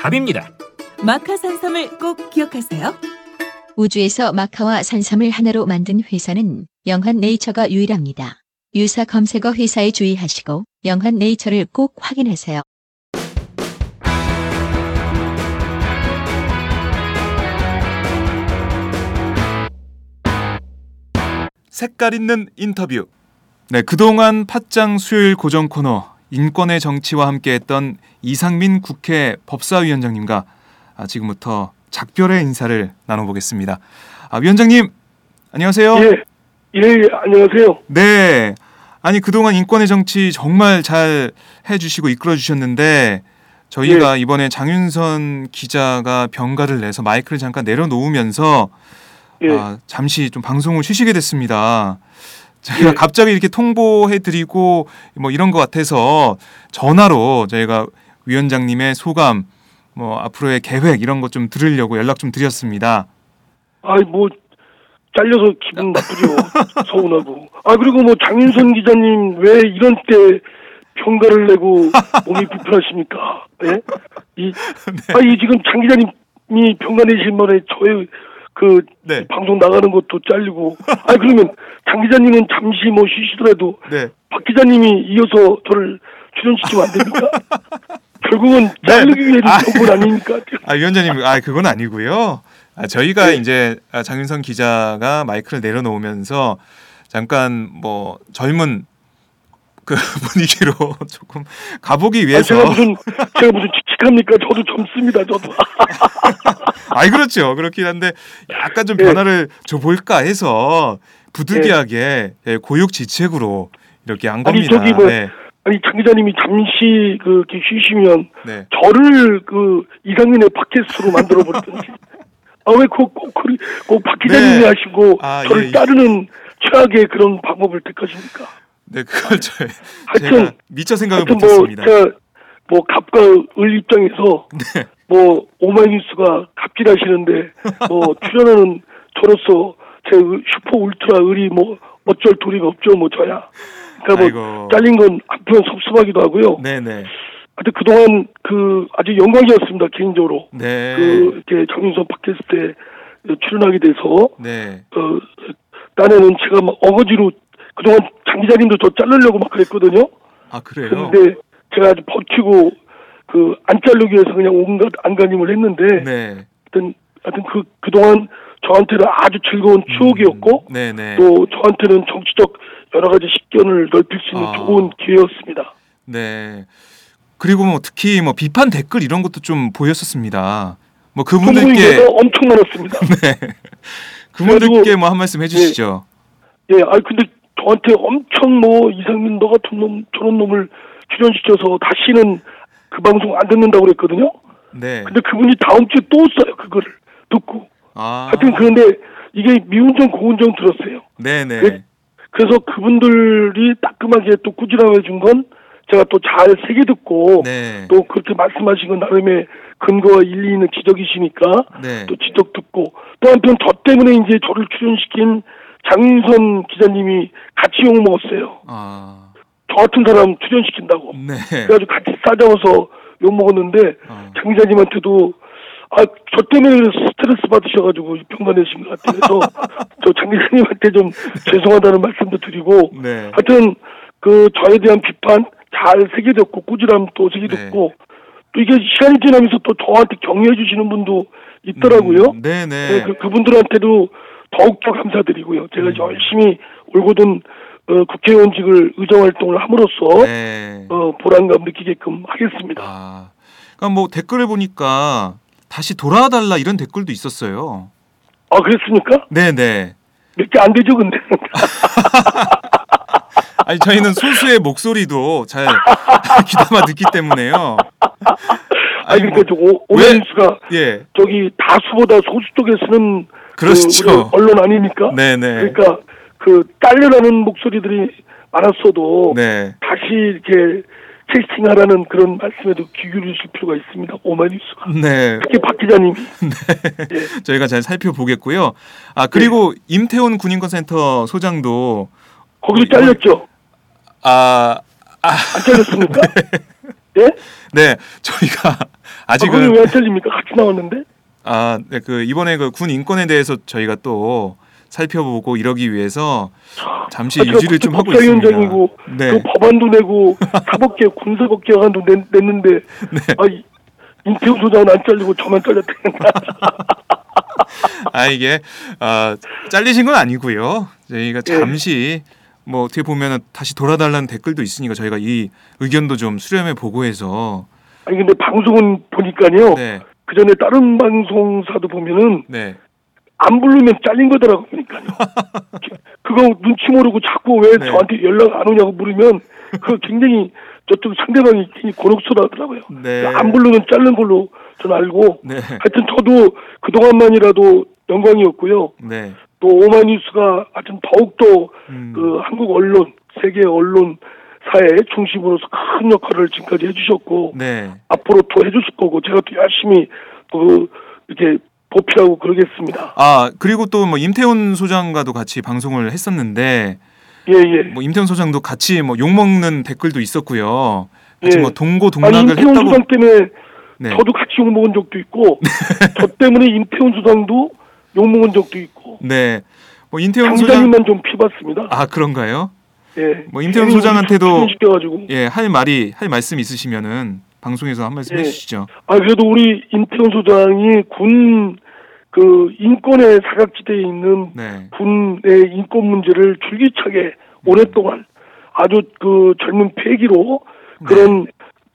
답입니다. 마카 산삼을 꼭 기억하세요. 우주에서 마카와 산삼을 하나로 만든 회사는 영한 네이처가 유일합니다. 유사 검색어 회사에 주의하시고 영한 네이처를 꼭 확인하세요. 색깔 있는 인터뷰. 네, 그동안 팟짱 수요일 고정 코너 인권의 정치와 함께했던 이상민 국회 법사위원장님과 아, 지금부터 작별의 인사를 나눠보겠습니다. 아, 위원장님 안녕하세요. 예, 예, 안녕하세요. 네. 아니 그동안 인권의 정치 정말 잘 해주시고 이끌어 주셨는데 저희가 이번에 장윤선 기자가 병가를 내서 마이크를 잠깐 내려놓으면서 예, 아, 잠시 좀 방송을 쉬시게 됐습니다. 저희가 예. 갑자기 이렇게 통보해드리고 뭐 이런 것 같아서 전화로 저희가 위원장님의 소감, 뭐 앞으로의 계획 이런 것 좀 들으려고 연락 좀 드렸습니다. 아이 뭐 잘려서 기분 나쁘죠. 서운하고. 아 그리고 뭐 장윤선 기자님 왜 이런 때 평가를 내고 몸이 불편하십니까? 예? 이, 네. 아이 지금 장 기자님이 평가 내신 말에 저의 그 네, 방송 나가는 것도 잘리고. 아 그러면 장 기자님은 잠시 뭐 쉬시더라도 네, 박 기자님이 이어서 저를 출연시키면 안 됩니까? 결국은 네. 자르기 위해 아. 정권 아닙니까? 아 위원장님, 아 그건 아니고요. 아, 저희가 네. 이제 아, 장윤선 기자가 마이크를 내려놓으면서 잠깐 뭐 젊은 그 분위기로 조금 가보기 아, 위해서 제가 무슨 제가 무슨 칙칙합니까? 저도 젊습니다. 저도. 아이 그렇죠. 그렇긴 한데 약간 좀 네. 변화를 줘 볼까 해서 부득이하게 예, 고육지책으로 이렇게 한 아니, 겁니다. 저기 뭐- 네. 아니 장 기자님이 잠시 그 쉬시면 네. 저를 그 이상민의 팟캐스트로 만들어 버리든지. 아왜꼭꼭꼭박 기자님이 네. 하시고 아, 저를 예, 예. 따르는 최악의 그런 방법을 택하십니까? 네, 그걸 저 하여튼- 제가 미처 생각을 뭐 못했습니다. 제가 뭐 갑과 을 입장에서 네. 뭐 오마이뉴스가 갑질하시는데 뭐 출연하는 저로서 제 의- 슈퍼 울트라 을이 뭐 어쩔 도리가 없죠 뭐 저야. 그러니까 뭐 아이고. 잘린 건 한편 섭섭하기도 하고요. 네네. 하여튼 그동안 그 아주 영광이었습니다 개인적으로. 네. 그 이렇게 정윤선 팟캐스트에 출연하게 돼서 네. 어 딴에는 제가 막 어거지로 그동안 장 기자님도 저 자르려고 막 그랬거든요. 아 그래요. 근데 제가 아주 버티고 그 안 자르기 위해서 그냥 온갖 안간힘을 했는데 네. 하여튼 하여튼 그 그동안 저한테는 아주 즐거운 추억이었고 네네. 또 저한테는 정치적 여러 가지 식견을 넓힐 수 있는 아. 좋은 기회였습니다. 네. 그리고 뭐 특히 뭐 비판 댓글 이런 것도 좀 보였었습니다. 뭐 그분들께 엄청 많았습니다. 네. 그분들께 뭐 한 말씀 해주시죠. 예, 아 근데 저한테 엄청 뭐 이상민 너 같은 놈 저런 놈을 출연시켜서 다시는 그 방송 안 듣는다고 그랬거든요. 네. 근데 그분이 다음 주에 또 써요 그거를 듣고. 아. 하여튼 그런데 이게 미운정 고운정 들었어요. 네네. 그- 그래서 그분들이 따끔하게 또 꾸지람해 준 건 제가 또 잘 새겨 듣고 네. 또 그렇게 말씀하신 건 나름의 근거와 일리 있는 지적이시니까 네. 또 지적 듣고 또 한편 저 때문에 이제 저를 출연시킨 장윤선 기자님이 같이 욕 먹었어요. 아, 저 같은 사람 출연시킨다고. 네. 그래가지고 같이 싸잡아서 욕 먹었는데 어. 장 기자님한테도 아 저 때문에 스트레스 받으셔가지고 평가 내신 것 같아요. 그래서 저장 기자님한테 좀 죄송하다는 말씀도 드리고 네. 하여튼 그 저에 대한 비판 잘 새겨졌고 꾸준함 또 새겨졌고 네. 또 이게 시간이 지나면서 또 저한테 격려해 주시는 분도 있더라고요. 음, 네네. 네, 그, 그분들한테도 더욱더 감사드리고요. 제가 음. 열심히 올고든 어, 국회의원직을 의정 활동을 함으로써 네. 어, 보람감 느끼게끔 하겠습니다. 아, 그러니까 뭐 댓글을 보니까 다시 돌아달라 이런 댓글도 있었어요. 아 그랬습니까? 네네. 몇 개 안 되죠, 근데. 아니 저희는 소수의 목소리도 잘 귀담아 듣기 때문에요. 아니 뭐, 그러니까 저 오- 오연수가 예, 저기 다수보다 소수 쪽에 쓰는 그렇죠. 그 언론 아닙니까? 네네. 그러니까 그 딸려라는 목소리들이 많았어도 네. 다시 이렇게 캐스팅하라는 그런 말씀에도 귀 기울이실 필요가 있습니다. 오마이뉴스가. 네. 특히 박 기자님이. 저희가 잘 살펴보겠고요. 아 그리고 임태훈 군인권센터 소장도 거기서 이거- 잘렸죠? 아, 안 잘렸습니까? 예? 네 저희가 아, 거기 아직은 왜안 잘립니까? 같이 나왔는데? 아, 네, 그 이번에 그 군 인권에 대해서 저희가 또 살펴보고 이러기 위해서 잠시 아, 유지를 좀 하고 있습니다. 국회의원장이고 네. 또 법안도 내고 사법개 군사법개안도 냈, 냈는데 네. 아, 이- 임태훈 소장은 안 잘리고 저만 잘렸다니까. 아 이게 아, 잘리신 건 아니고요. 저희가 예. 잠시 뭐 어떻게 보면은 다시 돌아달라는 댓글도 있으니까 저희가 이 의견도 좀 수렴해 보고 해서 아니 근데 방송은 보니까요. 네, 그 전에 다른 방송사도 보면은 네, 안 부르면 잘린 거더라고 보니까요. 그거 눈치 모르고 자꾸 왜 네. 저한테 연락 안 오냐고 물으면 그 굉장히 저쪽 상대방이 굉장히 곤혹스러워하더라고요. 네. 안 부르면 자른 걸로 저는 알고 네, 하여튼 저도 그동안만이라도 영광이었고요. 네, 또 오마이뉴스가 하여튼 더욱더 음, 그 한국 언론, 세계 언론 사의 중심으로서 큰 역할을 지금까지 해주셨고 네, 앞으로 또 해주실 거고 제가 또 열심히 또 이렇게 보필하고 그러겠습니다. 아 그리고 또 뭐 임태훈 소장과도 같이 방송을 했었는데 예 예. 뭐 임태훈 소장도 같이 뭐 욕 먹는 댓글도 있었고요. 같이 예. 뭐 아니 동고 동락을 임태훈 했다고. 수장 때문에 네. 저도 같이 욕 먹은 적도 있고 저 때문에 임태훈 수장도 욕 먹은 적도 있고 네. 뭐 임태훈 소장 장장님만 좀 피봤습니다. 아 그런가요? 예. 뭐 임태훈 소장한테도 예, 할 말이 할 말씀 있으시면은 방송에서 한 말씀 예. 해주시죠. 아 그래도 우리 임태훈 소장이 군 그 인권의 사각지대에 있는 네. 군의 인권 문제를 줄기차게 오랫동안 아주 그 젊은 패기로 그런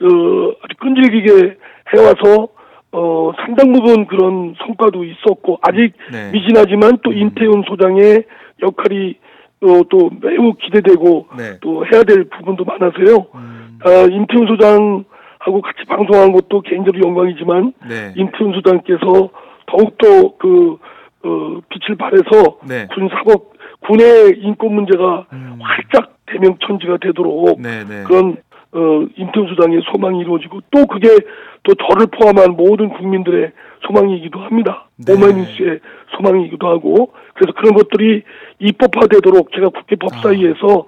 어, 아주 끈질기게 해와서 어, 상당 부분 그런 성과도 있었고 아직 네. 미진하지만 또 임태훈 소장의 역할이 어, 또 매우 기대되고 네. 또 해야 될 부분도 많아서요. 음, 아, 임태훈 소장하고 같이 방송한 것도 개인적으로 영광이지만 네. 임태훈 소장께서 더욱더 그 어, 빛을 발해서 네. 군 사법 군의 인권 문제가 음. 활짝 대명천지가 되도록 네, 네. 그런 어, 소장의 소망이 이루어지고 또 그게 또 저를 포함한 모든 국민들의 소망이기도 합니다. 네. 오마이뉴스의 소망이기도 하고 그래서 그런 것들이 입법화되도록 제가 국회 법사위에서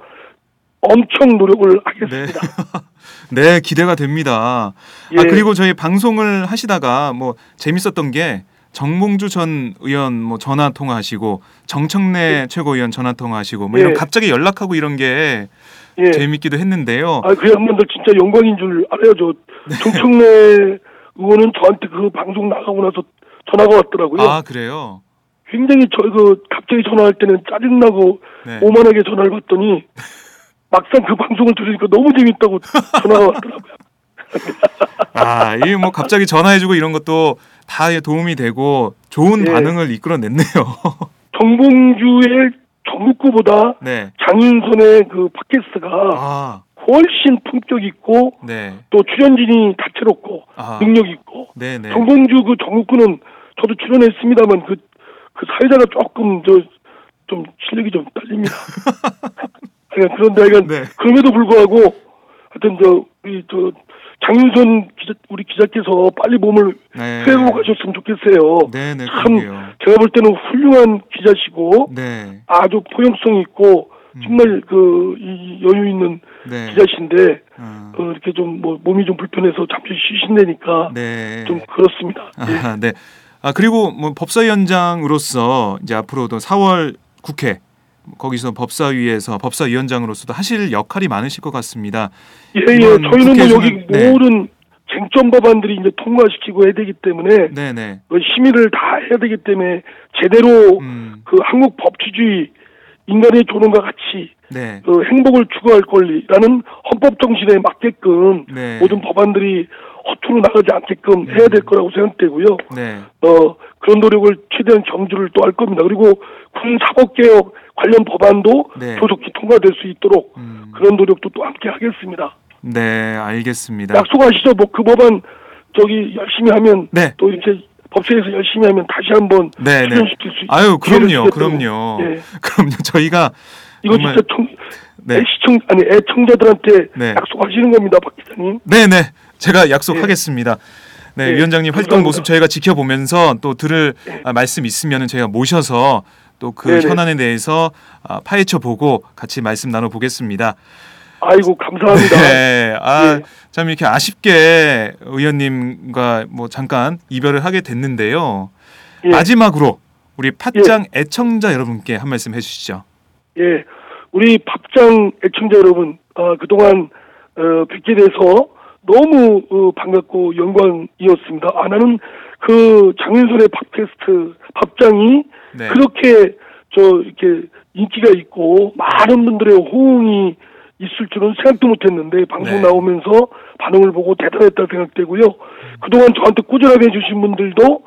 엄청 노력을 네. 하겠습니다. 네, 기대가 됩니다. 예. 아, 그리고 저희 방송을 하시다가 뭐 재밌었던 게 정몽주 전 의원 뭐 전화 통화하시고 정청래 최고위원 전화 통화하시고 뭐 이런 예. 갑자기 연락하고 이런 게 예. 재밌기도 했는데요. 아, 그 양반들 진짜 영광인 줄 알아요. 저 네. 정청래 의원은 저한테 그 방송 나가고 나서 전화가 왔더라고요. 아, 그래요. 굉장히 저 그 갑자기 전화할 때는 짜증나고 네. 오만하게 전화를 받더니 막상 그 방송을 들으니까 너무 재밌다고 전화가 왔더라고요. 아, 이뭐 갑자기 전화해주고 이런 것도 다 도움이 되고 좋은 예. 반응을 이끌어냈네요. 정봉주의 전국구보다 네. 장윤선의 그 팟캐스트가 아, 훨씬 품격 있고 네. 또 출연진이 다채롭고 아. 능력 있고 네, 네. 정봉주 그 전국구는 저도 출연했습니다만 그, 그 사회자가 조금 저 좀 실력이 좀 딸립니다. 그런데 하여간 네. 그럼에도 불구하고 하여튼 저 우리 저 장윤선 기자, 우리 기자께서 빨리 몸을 네. 회복하셨으면 좋겠어요. 네, 네, 참 그러게요. 제가 볼 때는 훌륭한 기자시고 네. 아주 포용성 있고 음. 정말 그 이 여유 있는 네. 기자신데 어, 어, 이렇게 좀 뭐 몸이 좀 불편해서 잠시 쉬신다니까 네. 좀 그렇습니다. 예. 아, 네. 아 그리고 뭐 법사위원장으로서 이제 앞으로도 4월 국회 거기서 법사위에서 법사위원장으로서도 하실 역할이 많으실 것 같습니다. 예, 예. 저희는 뭐 여기 네. 모든 쟁점 법안들이 이제 통과시키고 해야 되기 때문에 네, 네. 그 심의를 다 해야 되기 때문에 제대로 음. 그 한국 법치주의 인간의 존엄과 같이 네. 그 행복을 추구할 권리라는 헌법 정신에 맞게끔 네. 모든 법안들이 허투루 나가지 않게끔 해야 될 거라고 생각되고요. 네. 어 그런 노력을 최대한 경주를 또 할 겁니다. 그리고 군 사법 개혁 관련 법안도 네. 조속히 통과될 수 있도록 음. 그런 노력도 또 함께 하겠습니다. 네, 알겠습니다. 약속하시죠. 뭐 그 법안 저기 열심히 하면 네. 또 이렇게 법사에서 열심히 하면 다시 한번 네, 네. 실현시킬 수 있. 아유, 그럼요. 그럼요. 예. 그럼요. 저희가 이거 정말- 진짜 청, 네. 시청 아니 애청자들한테 네. 약속하시는 겁니다, 박 기자님. 네, 네. 제가 약속하겠습니다. 네, 네, 위원장님 활동. 모습 저희가 지켜보면서 또 들을 아, 말씀 있으면은 저희가 모셔서 또그 네, 네. 현안에 대해서 아, 파헤쳐 보고 같이 말씀 나눠 보겠습니다. 아이고 감사합니다. 네. 아, 네. 참 이렇게 아쉽게 의원님과 뭐 잠깐 이별을 하게 됐는데요. 예. 마지막으로 우리 팟짱 애청자 여러분께 한 말씀 해주시죠. 예, 우리 밥장 애청자 여러분, 어, 그동안 어, 뵙게 돼서 너무 어, 반갑고 영광이었습니다. 아, 나는 그 장윤선의 팟캐스트 밥장이 네. 그렇게 저 이렇게 인기가 있고 많은 분들의 호응이 있을 줄은 생각도 못했는데 방송 네. 나오면서 반응을 보고 대단했다 생각되고요. 그동안 저한테 꾸준하게 해주신 분들도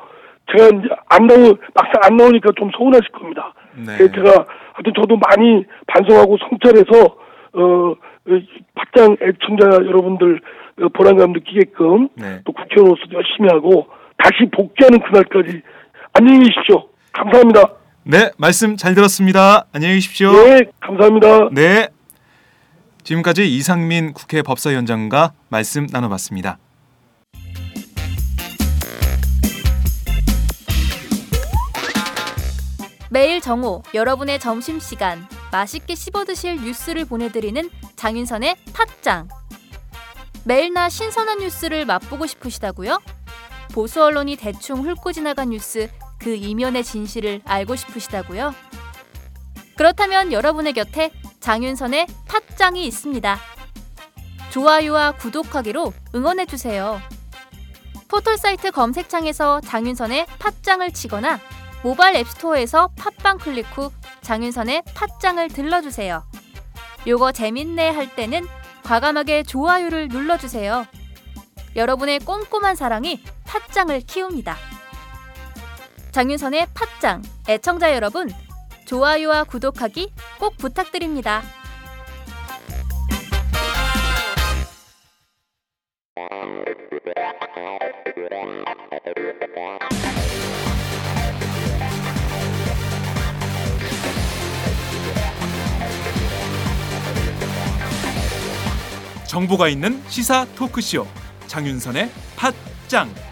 제가 이제 안 나오 막상 안 나오니까 좀 서운하실 겁니다. 네. 예, 제가 하여튼 저도 많이 반성하고 성찰해서 어 박장 애청자 여러분들 어, 보람감 느끼게끔 네. 또 국회의원으로서 열심히 하고 다시 복귀하는 그날까지 안녕히 계십시오. 감사합니다. 네, 말씀 잘 들었습니다. 안녕히 계십시오. 네, 감사합니다. 네. 지금까지 이상민 국회 법사위원장과 말씀 나눠봤습니다. 매일 정오 여러분의 점심 시간 맛있게 씹어 드실 뉴스를 보내드리는 장윤선의 팟짱 매일나 신선한 뉴스를 맛보고 싶으시다고요? 보수 언론이 대충 훑고 지나간 뉴스 그 이면의 진실을 알고 싶으시다고요? 그렇다면 여러분의 곁에 장윤선의 팟짱이 있습니다. 좋아요와 구독하기로 응원해주세요. 포털사이트 검색창에서 장윤선의 팟짱을 치거나 모바일 앱스토어에서 팟빵 클릭 후 장윤선의 팟짱을 들러주세요. 요거 재밌네 할 때는 과감하게 좋아요를 눌러주세요. 여러분의 꼼꼼한 사랑이 팟짱을 키웁니다. 장윤선의 팟짱 애청자 여러분 좋아요와 구독하기 꼭 부탁드립니다. 정보가 있는 시사 토크쇼 장윤선의 팟짱